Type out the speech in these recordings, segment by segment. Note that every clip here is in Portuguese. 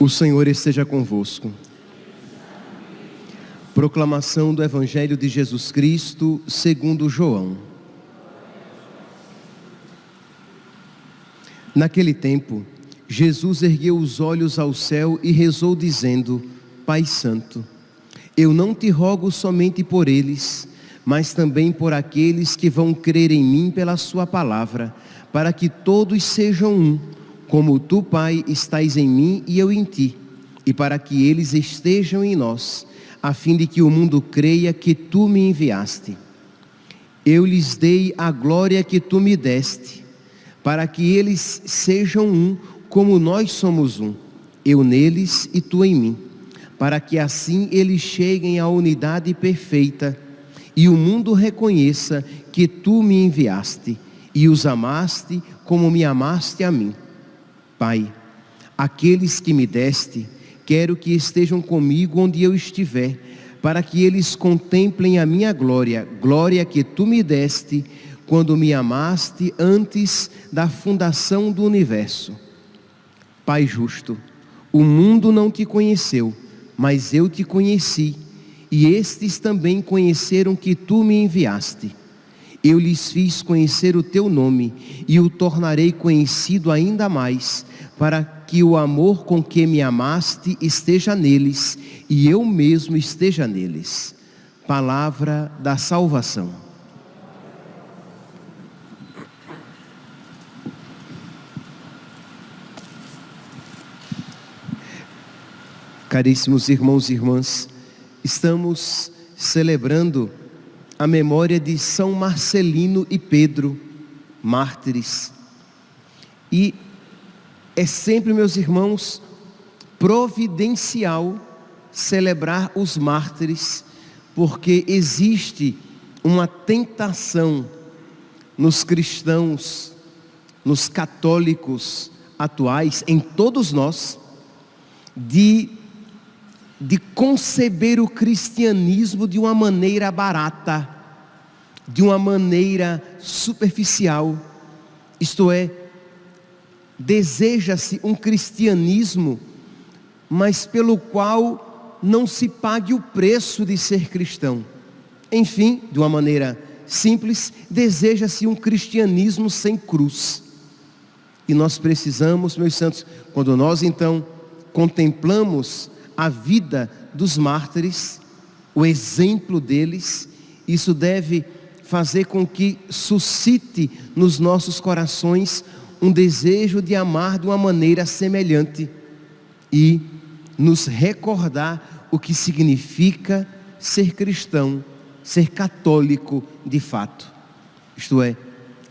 O Senhor esteja convosco. Proclamação do Evangelho de Jesus Cristo, segundo João. Naquele tempo, Jesus ergueu os olhos ao céu e rezou, dizendo: Pai Santo, eu não te rogo somente por eles, mas também por aqueles que vão crer em mim pela Sua palavra, para que todos sejam um como tu, Pai, estás em mim e eu em ti, e para que eles estejam em nós, a fim de que o mundo creia que tu me enviaste. Eu lhes dei a glória que tu me deste, para que eles sejam um, como nós somos um, eu neles e tu em mim, para que assim eles cheguem à unidade perfeita e o mundo reconheça que tu me enviaste e os amaste como me amaste a mim. Pai, aqueles que me deste, quero que estejam comigo onde eu estiver, para que eles contemplem a minha glória, glória que tu me deste quando me amaste antes da fundação do universo. Pai justo, o mundo não te conheceu, mas eu te conheci, e estes também conheceram que tu me enviaste. Eu lhes fiz conhecer o teu nome e o tornarei conhecido ainda mais, para que o amor com que me amaste esteja neles e eu mesmo esteja neles. Palavra da salvação. Caríssimos irmãos e irmãs, estamos celebrando a memória de São Marcelino e Pedro, mártires. E é sempre, meus irmãos, providencial celebrar os mártires, porque existe uma tentação nos cristãos, nos católicos atuais, em todos nós, de de conceber o cristianismo de uma maneira barata, de uma maneira superficial. Isto é, deseja-se um cristianismo, mas pelo qual não se pague o preço de ser cristão. Enfim, de uma maneira simples, deseja-se um cristianismo sem cruz. E nós precisamos, meus santos, quando nós então contemplamos a vida dos mártires, o exemplo deles, isso deve fazer com que suscite nos nossos corações um desejo de amar de uma maneira semelhante e nos recordar o que significa ser cristão, ser católico de fato. Isto é,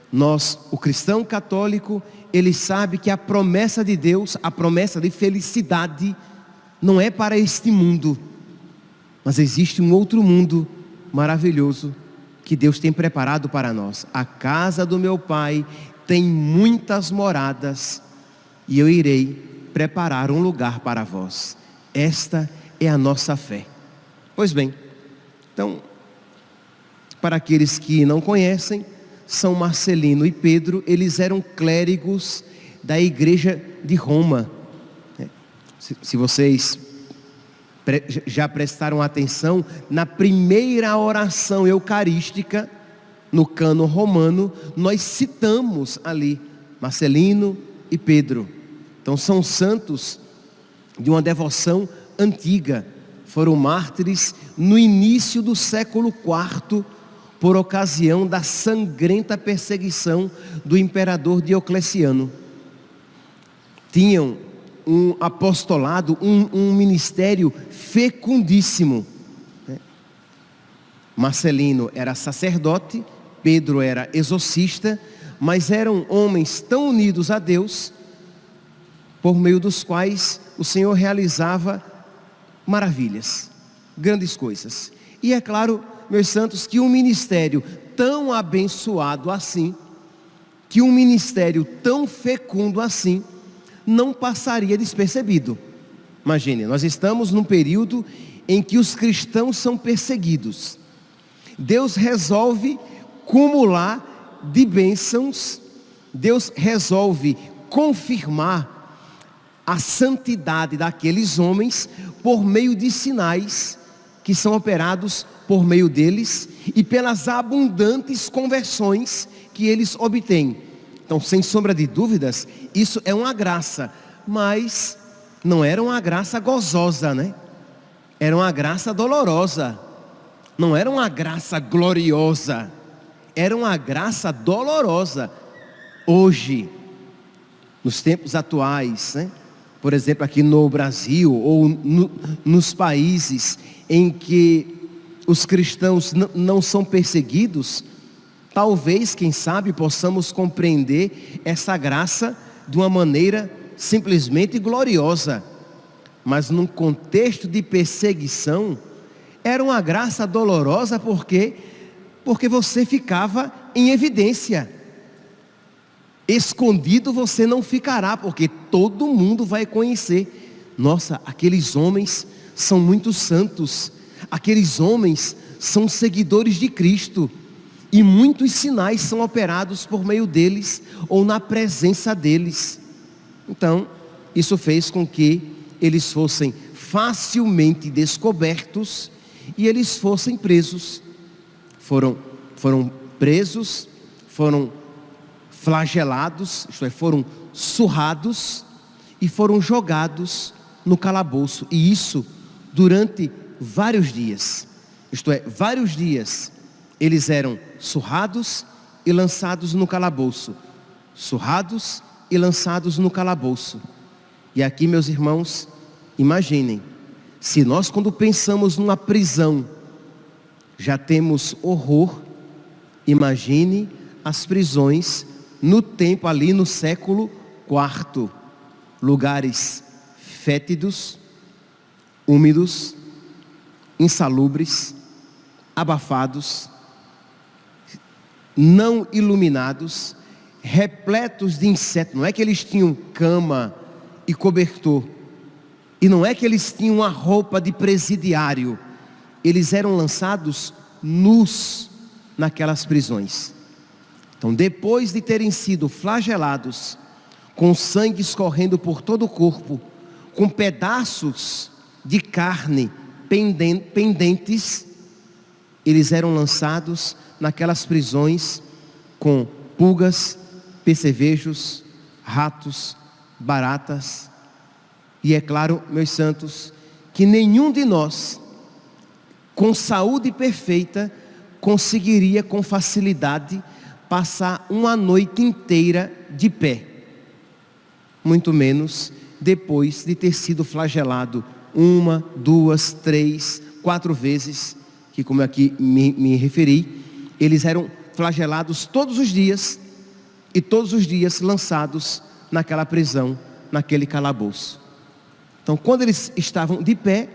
nós, o cristão católico, ele sabe que a promessa de Deus, a promessa de felicidade, não é para este mundo, mas existe um outro mundo maravilhoso que Deus tem preparado para nós. A casa do meu Pai tem muitas moradas e eu irei preparar um lugar para vós. Esta é a nossa fé. Pois bem, então, para aqueles que não conhecem, São Marcelino e Pedro, eles eram clérigos da igreja de Roma se, vocês já prestaram atenção, na primeira oração eucarística, no cano romano, nós citamos ali Marcelino e Pedro. Então são santos de uma devoção antiga. Foram mártires no início do século IV, por ocasião da sangrenta perseguição do imperador Diocleciano. Tinham um apostolado, um, um ministério fecundíssimo. Né? Marcelino era sacerdote, Pedro era exorcista, mas eram homens tão unidos a Deus, por meio dos quais o Senhor realizava maravilhas, grandes coisas. E é claro, meus santos, que um ministério tão abençoado assim, que um ministério tão fecundo assim, não passaria despercebido. Imagine, nós estamos num período em que os cristãos são perseguidos. Deus resolve cumular de bênçãos, Deus resolve confirmar a santidade daqueles homens por meio de sinais que são operados por meio deles e pelas abundantes conversões que eles obtêm. Então, sem sombra de dúvidas, isso é uma graça, mas não era uma graça gozosa, né? Era uma graça dolorosa. Não era uma graça gloriosa. Era uma graça dolorosa. Hoje, nos tempos atuais, né? por exemplo, aqui no Brasil ou no, nos países em que os cristãos não são perseguidos, talvez, quem sabe, possamos compreender essa graça de uma maneira simplesmente gloriosa, mas num contexto de perseguição, era uma graça dolorosa porque porque você ficava em evidência. Escondido você não ficará, porque todo mundo vai conhecer. Nossa, aqueles homens são muito santos. Aqueles homens são seguidores de Cristo. E muitos sinais são operados por meio deles ou na presença deles. Então, isso fez com que eles fossem facilmente descobertos e eles fossem presos. Foram, foram presos, foram flagelados, isto é, foram surrados e foram jogados no calabouço. E isso durante vários dias. Isto é, vários dias eles eram surrados e lançados no calabouço. Surrados e lançados no calabouço. E aqui, meus irmãos, imaginem, se nós quando pensamos numa prisão, já temos horror, imagine as prisões no tempo ali no século IV, lugares fétidos, úmidos, insalubres, abafados, não iluminados, repletos de insetos. Não é que eles tinham cama e cobertor. E não é que eles tinham uma roupa de presidiário. Eles eram lançados nus naquelas prisões. Então, depois de terem sido flagelados, com sangue escorrendo por todo o corpo, com pedaços de carne pendentes, eles eram lançados naquelas prisões com pulgas, percevejos, ratos, baratas. E é claro, meus santos, que nenhum de nós, com saúde perfeita, conseguiria com facilidade passar uma noite inteira de pé. Muito menos depois de ter sido flagelado uma, duas, três, quatro vezes, que como aqui me, me referi, eles eram flagelados todos os dias e todos os dias lançados naquela prisão, naquele calabouço. Então, quando eles estavam de pé,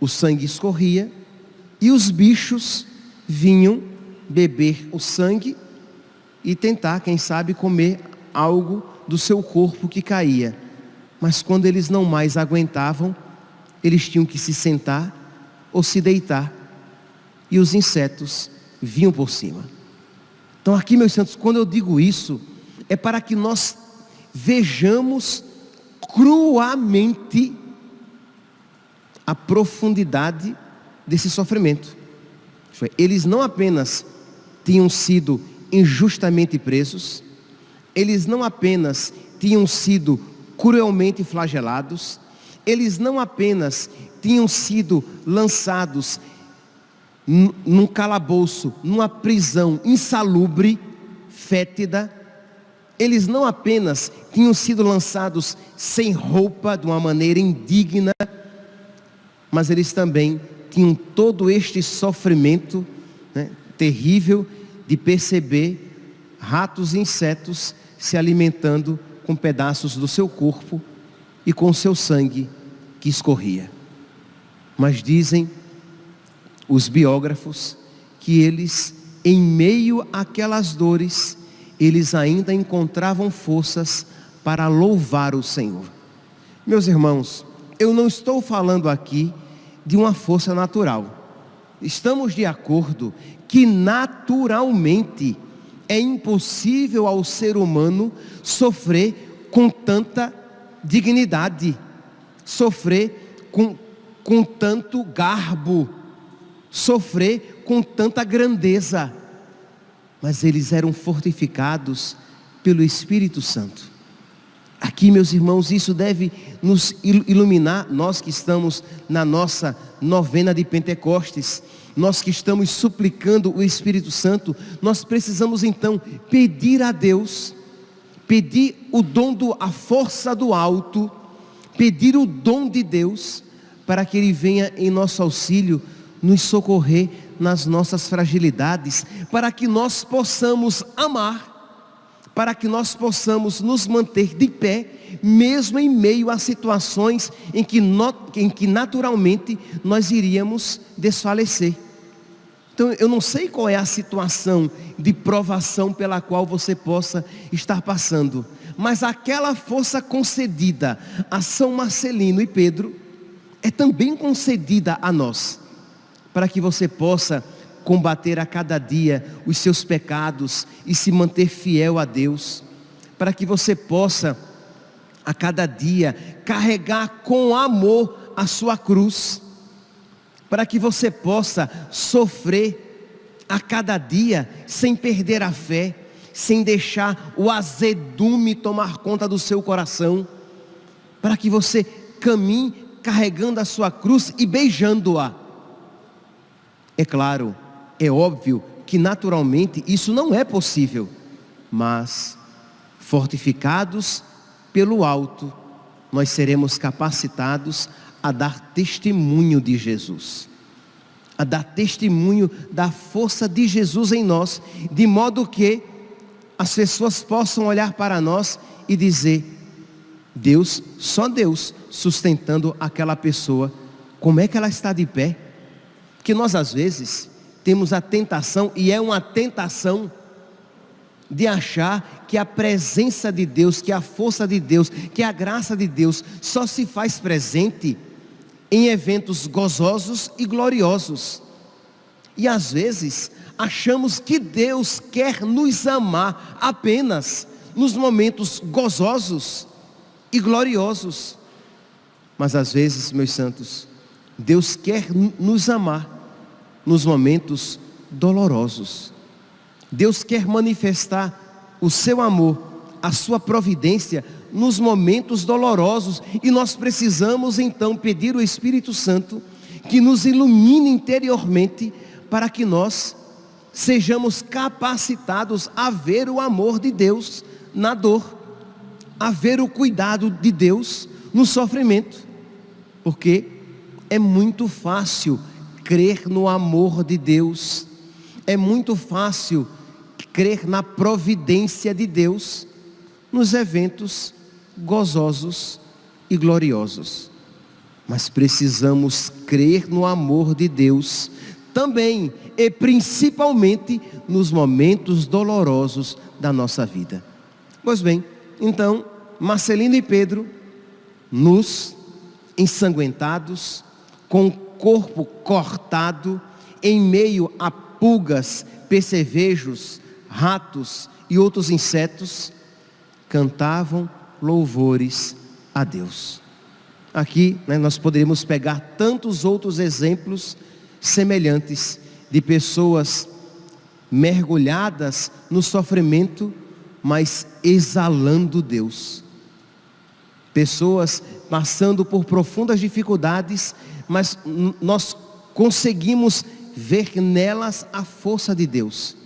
o sangue escorria e os bichos vinham beber o sangue e tentar, quem sabe, comer algo do seu corpo que caía. Mas quando eles não mais aguentavam, eles tinham que se sentar ou se deitar e os insetos vinham por cima. Então, aqui, meus santos, quando eu digo isso, é para que nós vejamos cruamente a profundidade desse sofrimento. Eles não apenas tinham sido injustamente presos, eles não apenas tinham sido cruelmente flagelados, eles não apenas tinham sido lançados num calabouço, numa prisão insalubre, fétida, eles não apenas tinham sido lançados sem roupa, de uma maneira indigna, mas eles também tinham todo este sofrimento né, terrível de perceber ratos e insetos se alimentando com pedaços do seu corpo e com seu sangue que escorria. Mas dizem os biógrafos que eles, em meio àquelas dores, eles ainda encontravam forças para louvar o Senhor. Meus irmãos, eu não estou falando aqui de uma força natural. Estamos de acordo que naturalmente é impossível ao ser humano sofrer com tanta dignidade, sofrer com, com tanto garbo, sofrer com tanta grandeza. Mas eles eram fortificados pelo Espírito Santo. Aqui, meus irmãos, isso deve nos iluminar, nós que estamos na nossa novena de Pentecostes, nós que estamos suplicando o Espírito Santo, nós precisamos então pedir a Deus, pedir o dom do a força do alto, pedir o dom de Deus para que ele venha em nosso auxílio, nos socorrer nas nossas fragilidades, para que nós possamos amar para que nós possamos nos manter de pé, mesmo em meio a situações em que, em que naturalmente nós iríamos desfalecer. Então, eu não sei qual é a situação de provação pela qual você possa estar passando, mas aquela força concedida a São Marcelino e Pedro é também concedida a nós, para que você possa combater a cada dia os seus pecados e se manter fiel a Deus, para que você possa a cada dia carregar com amor a sua cruz, para que você possa sofrer a cada dia sem perder a fé, sem deixar o azedume tomar conta do seu coração, para que você caminhe carregando a sua cruz e beijando-a. É claro, é óbvio que naturalmente isso não é possível, mas fortificados pelo alto, nós seremos capacitados a dar testemunho de Jesus, a dar testemunho da força de Jesus em nós, de modo que as pessoas possam olhar para nós e dizer: Deus, só Deus sustentando aquela pessoa, como é que ela está de pé? Que nós às vezes temos a tentação, e é uma tentação, de achar que a presença de Deus, que a força de Deus, que a graça de Deus só se faz presente em eventos gozosos e gloriosos. E às vezes achamos que Deus quer nos amar apenas nos momentos gozosos e gloriosos. Mas às vezes, meus santos, Deus quer nos amar nos momentos dolorosos. Deus quer manifestar o seu amor, a sua providência nos momentos dolorosos. E nós precisamos então pedir o Espírito Santo que nos ilumine interiormente para que nós sejamos capacitados a ver o amor de Deus na dor, a ver o cuidado de Deus no sofrimento, porque é muito fácil crer no amor de Deus. É muito fácil crer na providência de Deus nos eventos gozosos e gloriosos. Mas precisamos crer no amor de Deus também e principalmente nos momentos dolorosos da nossa vida. Pois bem, então, Marcelino e Pedro, nos ensanguentados, com corpo cortado, em meio a pulgas, percevejos, ratos e outros insetos, cantavam louvores a Deus. Aqui né, nós poderíamos pegar tantos outros exemplos semelhantes de pessoas mergulhadas no sofrimento, mas exalando Deus. Pessoas passando por profundas dificuldades, mas nós conseguimos ver nelas a força de Deus.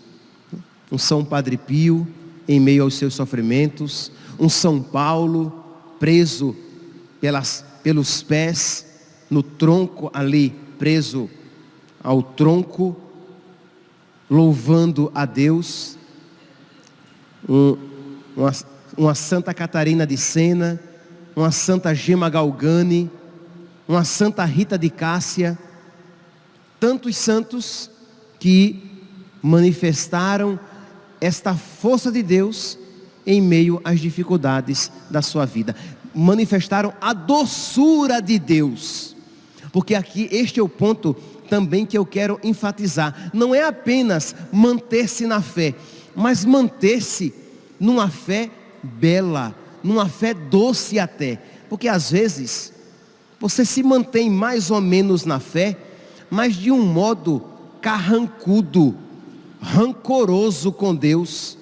Um São Padre Pio, em meio aos seus sofrimentos, um São Paulo, preso pelas, pelos pés, no tronco ali, preso ao tronco, louvando a Deus, um, uma, uma Santa Catarina de Sena, uma Santa Gema Galgani, uma Santa Rita de Cássia, tantos santos que manifestaram esta força de Deus em meio às dificuldades da sua vida. manifestaram a doçura de Deus. Porque aqui este é o ponto também que eu quero enfatizar. Não é apenas manter-se na fé, mas manter-se numa fé bela, numa fé doce até. Porque às vezes você se mantém mais ou menos na fé, mas de um modo carrancudo, rancoroso com Deus,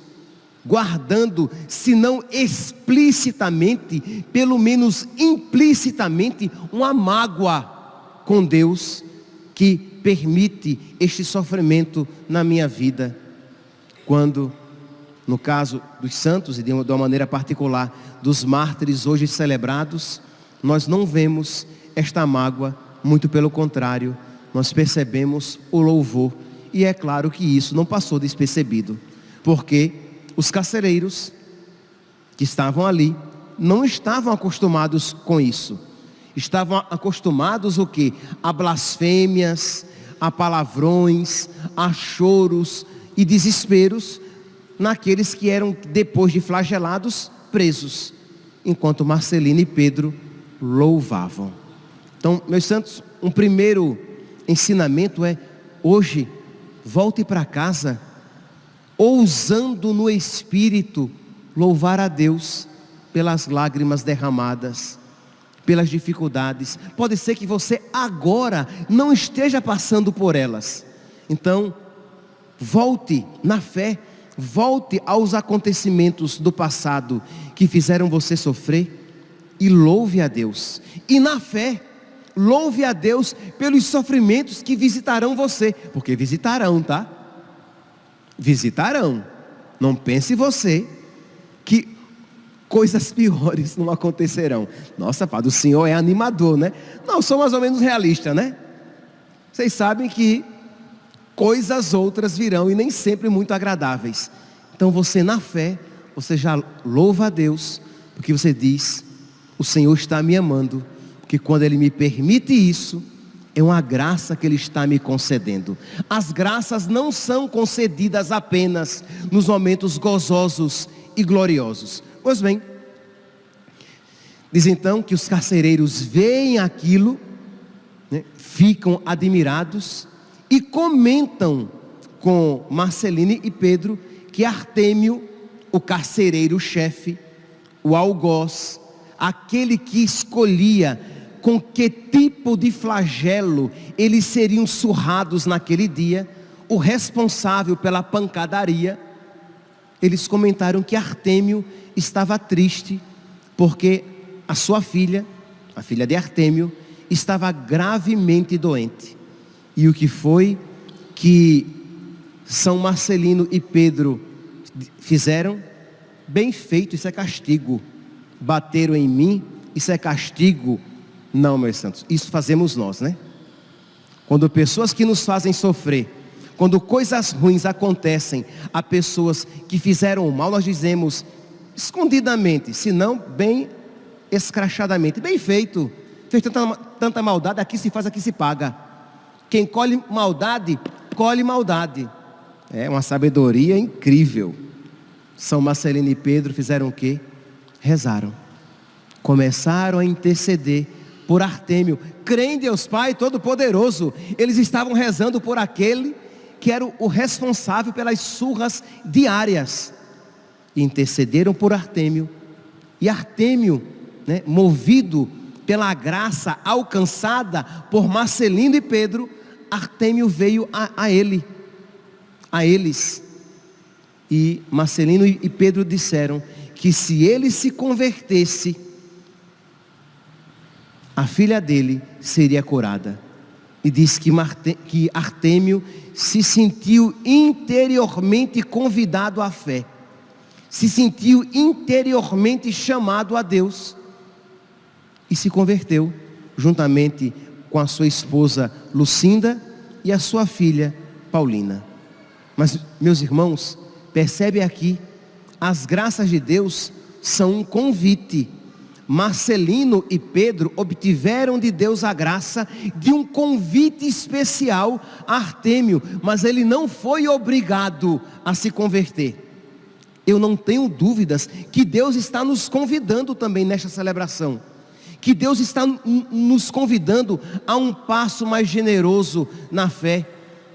guardando, se não explicitamente, pelo menos implicitamente, uma mágoa com Deus que permite este sofrimento na minha vida. Quando, no caso dos santos e de uma maneira particular dos mártires hoje celebrados, nós não vemos esta mágoa, muito pelo contrário, nós percebemos o louvor. E é claro que isso não passou despercebido, porque os carcereiros que estavam ali não estavam acostumados com isso. Estavam acostumados o que? A blasfêmias, a palavrões, a choros e desesperos naqueles que eram depois de flagelados presos, enquanto Marcelino e Pedro louvavam. Então, meus santos, um primeiro ensinamento é hoje volte para casa ousando no espírito louvar a Deus pelas lágrimas derramadas, pelas dificuldades. Pode ser que você agora não esteja passando por elas. Então, volte na fé, volte aos acontecimentos do passado que fizeram você sofrer e louve a Deus. E na fé, louve a Deus pelos sofrimentos que visitarão você, porque visitarão, tá? visitarão. Não pense você que coisas piores não acontecerão. Nossa, Padre, o Senhor é animador, né? Não, sou mais ou menos realista, né? Vocês sabem que coisas outras virão e nem sempre muito agradáveis. Então você na fé, você já louva a Deus, porque você diz: o Senhor está me amando, porque quando Ele me permite isso, é uma graça que Ele está me concedendo. As graças não são concedidas apenas nos momentos gozosos e gloriosos. Pois bem, diz então que os carcereiros veem aquilo, né, ficam admirados e comentam com Marceline e Pedro que Artêmio, o carcereiro-chefe, o algoz, aquele que escolhia com que tipo de flagelo eles seriam surrados naquele dia, o responsável pela pancadaria, eles comentaram que Artêmio estava triste porque a sua filha, a filha de Artêmio, estava gravemente doente. E o que foi que São Marcelino e Pedro fizeram? Bem feito, isso é castigo. Bateram em mim, isso é castigo não, meus santos, isso fazemos nós, né? Quando pessoas que nos fazem sofrer, quando coisas ruins acontecem a pessoas que fizeram mal, nós dizemos escondidamente, se não bem escrachadamente, bem feito. Fez tanta, tanta maldade, aqui se faz, aqui se paga. Quem colhe maldade, colhe maldade. É uma sabedoria incrível. São Marcelino e Pedro fizeram o quê? Rezaram. Começaram a interceder por Artêmio, crê em Deus Pai Todo-Poderoso. Eles estavam rezando por aquele que era o responsável pelas surras diárias. Intercederam por Artêmio. E Artêmio, né, movido pela graça alcançada por Marcelino e Pedro, Artêmio veio a, a ele, a eles. E Marcelino e Pedro disseram que se ele se convertesse, a filha dele seria curada. E diz que, Marte, que Artêmio se sentiu interiormente convidado à fé, se sentiu interiormente chamado a Deus e se converteu, juntamente com a sua esposa Lucinda e a sua filha Paulina. Mas, meus irmãos, percebe aqui, as graças de Deus são um convite Marcelino e Pedro obtiveram de Deus a graça de um convite especial a Artêmio, mas ele não foi obrigado a se converter. Eu não tenho dúvidas que Deus está nos convidando também nesta celebração. Que Deus está nos convidando a um passo mais generoso na fé,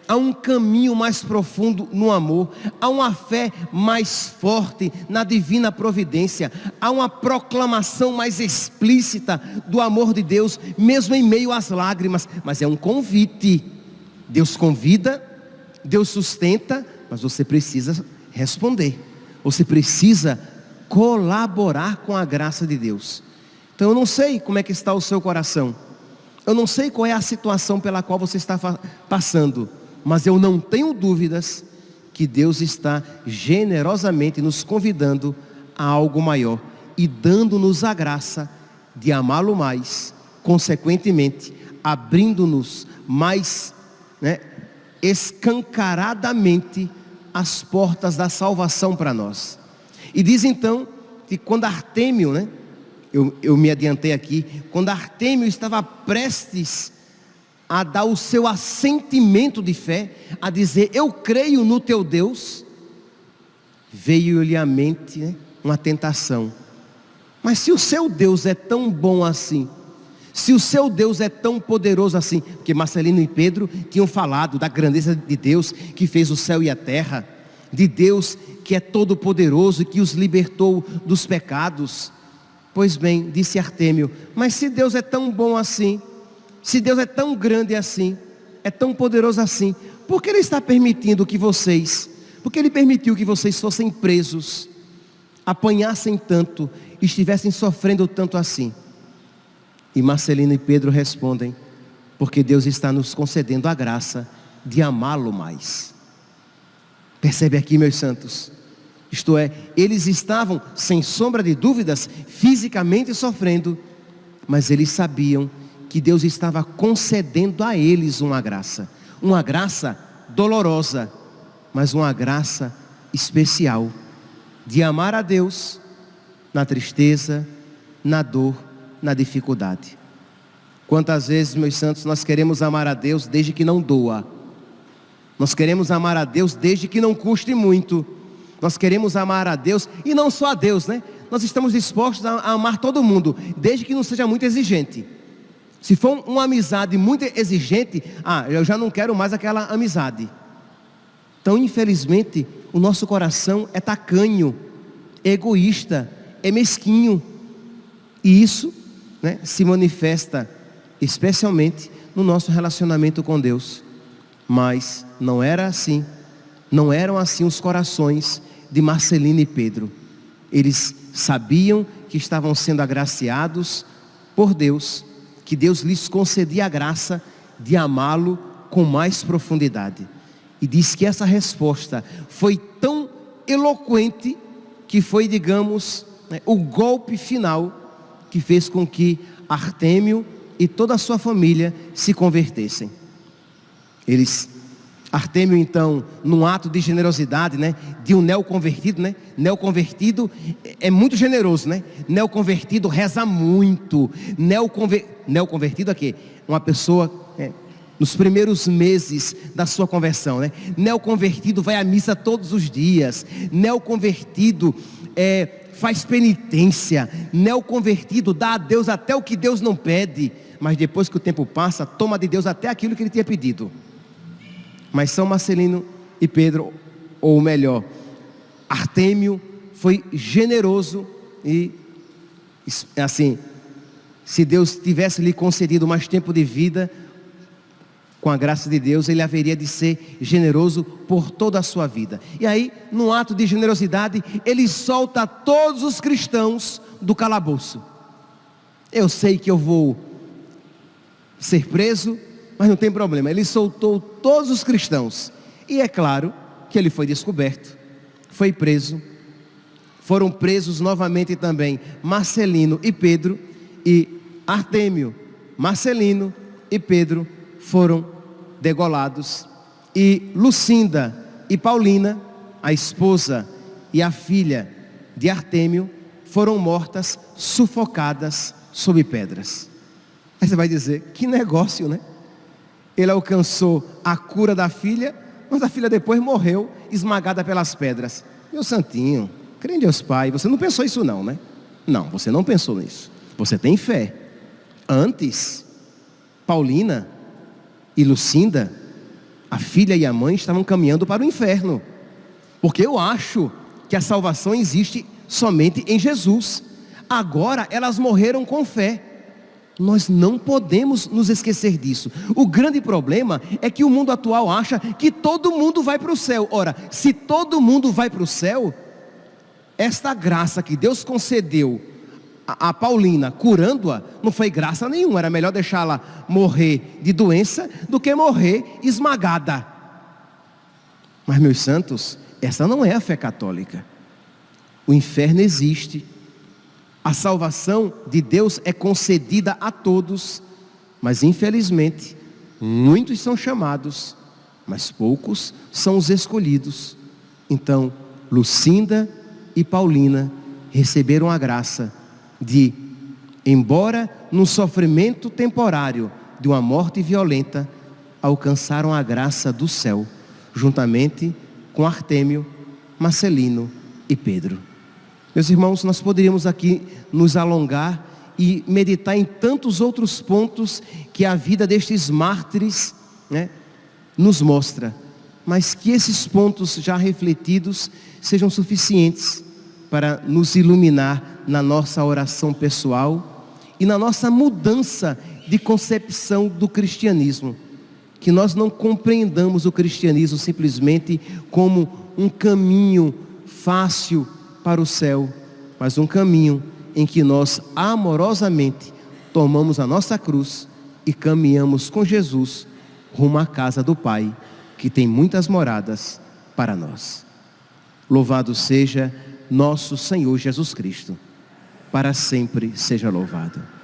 a um caminho mais profundo no amor, a uma fé mais forte na divina providência, a uma proclamação mais explícita do amor de Deus, mesmo em meio às lágrimas. Mas é um convite. Deus convida, Deus sustenta, mas você precisa responder. Você precisa colaborar com a graça de Deus. Então eu não sei como é que está o seu coração. Eu não sei qual é a situação pela qual você está passando, mas eu não tenho dúvidas que Deus está generosamente nos convidando a algo maior e dando-nos a graça de amá-lo mais, consequentemente, abrindo-nos mais né, escancaradamente as portas da salvação para nós. E diz então que quando Artêmio, né, eu, eu me adiantei aqui, quando Artêmio estava prestes a dar o seu assentimento de fé, a dizer, eu creio no teu Deus, veio-lhe à mente né, uma tentação. Mas se o seu Deus é tão bom assim, se o seu Deus é tão poderoso assim, porque Marcelino e Pedro tinham falado da grandeza de Deus que fez o céu e a terra, de Deus que é todo poderoso e que os libertou dos pecados. Pois bem, disse Artêmio, mas se Deus é tão bom assim, se Deus é tão grande assim, é tão poderoso assim, por que Ele está permitindo que vocês, porque Ele permitiu que vocês fossem presos, apanhassem tanto, estivessem sofrendo tanto assim? E Marcelino e Pedro respondem: porque Deus está nos concedendo a graça de amá-lo mais. Percebe aqui, meus santos? Isto é, eles estavam, sem sombra de dúvidas, fisicamente sofrendo, mas eles sabiam que Deus estava concedendo a eles uma graça, uma graça dolorosa, mas uma graça especial, de amar a Deus na tristeza, na dor na dificuldade. Quantas vezes, meus santos, nós queremos amar a Deus desde que não doa. Nós queremos amar a Deus desde que não custe muito. Nós queremos amar a Deus e não só a Deus, né? Nós estamos dispostos a amar todo mundo, desde que não seja muito exigente. Se for uma amizade muito exigente, ah, eu já não quero mais aquela amizade. Então, infelizmente, o nosso coração é tacanho, egoísta, é mesquinho. E isso né, se manifesta especialmente no nosso relacionamento com Deus. Mas não era assim, não eram assim os corações de Marcelino e Pedro. Eles sabiam que estavam sendo agraciados por Deus, que Deus lhes concedia a graça de amá-lo com mais profundidade. E diz que essa resposta foi tão eloquente que foi, digamos, né, o golpe final que fez com que Artêmio e toda a sua família se convertessem. Eles, Artêmio então, num ato de generosidade, né, de um neoconvertido, né, neoconvertido é muito generoso, né, neoconvertido reza muito, Neoconver, neoconvertido aqui, uma pessoa é, nos primeiros meses da sua conversão, né, neoconvertido vai à missa todos os dias, neoconvertido é, faz penitência, neoconvertido, dá a Deus até o que Deus não pede, mas depois que o tempo passa, toma de Deus até aquilo que ele tinha pedido. Mas São Marcelino e Pedro, ou melhor, Artêmio foi generoso e assim, se Deus tivesse lhe concedido mais tempo de vida, com a graça de Deus, ele haveria de ser generoso por toda a sua vida. E aí, num ato de generosidade, ele solta todos os cristãos do calabouço. Eu sei que eu vou ser preso, mas não tem problema. Ele soltou todos os cristãos. E é claro que ele foi descoberto, foi preso. Foram presos novamente também Marcelino e Pedro e Artêmio, Marcelino e Pedro foram degolados e Lucinda e Paulina, a esposa e a filha de Artêmio, foram mortas sufocadas sob pedras. Aí você vai dizer, que negócio, né? Ele alcançou a cura da filha, mas a filha depois morreu esmagada pelas pedras. Meu santinho, Crê em Deus Pai. Você não pensou isso não, né? Não, você não pensou nisso. Você tem fé. Antes, Paulina e Lucinda, a filha e a mãe, estavam caminhando para o inferno. Porque eu acho que a salvação existe somente em Jesus. Agora elas morreram com fé. Nós não podemos nos esquecer disso. O grande problema é que o mundo atual acha que todo mundo vai para o céu. Ora, se todo mundo vai para o céu, esta graça que Deus concedeu a, Paulina, curando-a, não foi graça nenhuma. Era melhor deixá-la morrer de doença do que morrer esmagada. Mas, meus santos, essa não é a fé católica. O inferno existe. A salvação de Deus é concedida a todos, mas infelizmente, muitos são chamados, mas poucos são os escolhidos. Então, Lucinda e Paulina receberam a graça de, embora no sofrimento temporário de uma morte violenta, alcançaram a graça do céu, juntamente com Artêmio, Marcelino e Pedro. Meus irmãos, nós poderíamos aqui nos alongar e meditar em tantos outros pontos que a vida destes mártires né, nos mostra, mas que esses pontos já refletidos sejam suficientes para nos iluminar na nossa oração pessoal e na nossa mudança de concepção do cristianismo. Que nós não compreendamos o cristianismo simplesmente como um caminho fácil para o céu, mas um caminho em que nós amorosamente tomamos a nossa cruz e caminhamos com Jesus rumo à casa do Pai, que tem muitas moradas para nós. Louvado seja nosso Senhor Jesus Cristo, para sempre seja louvado.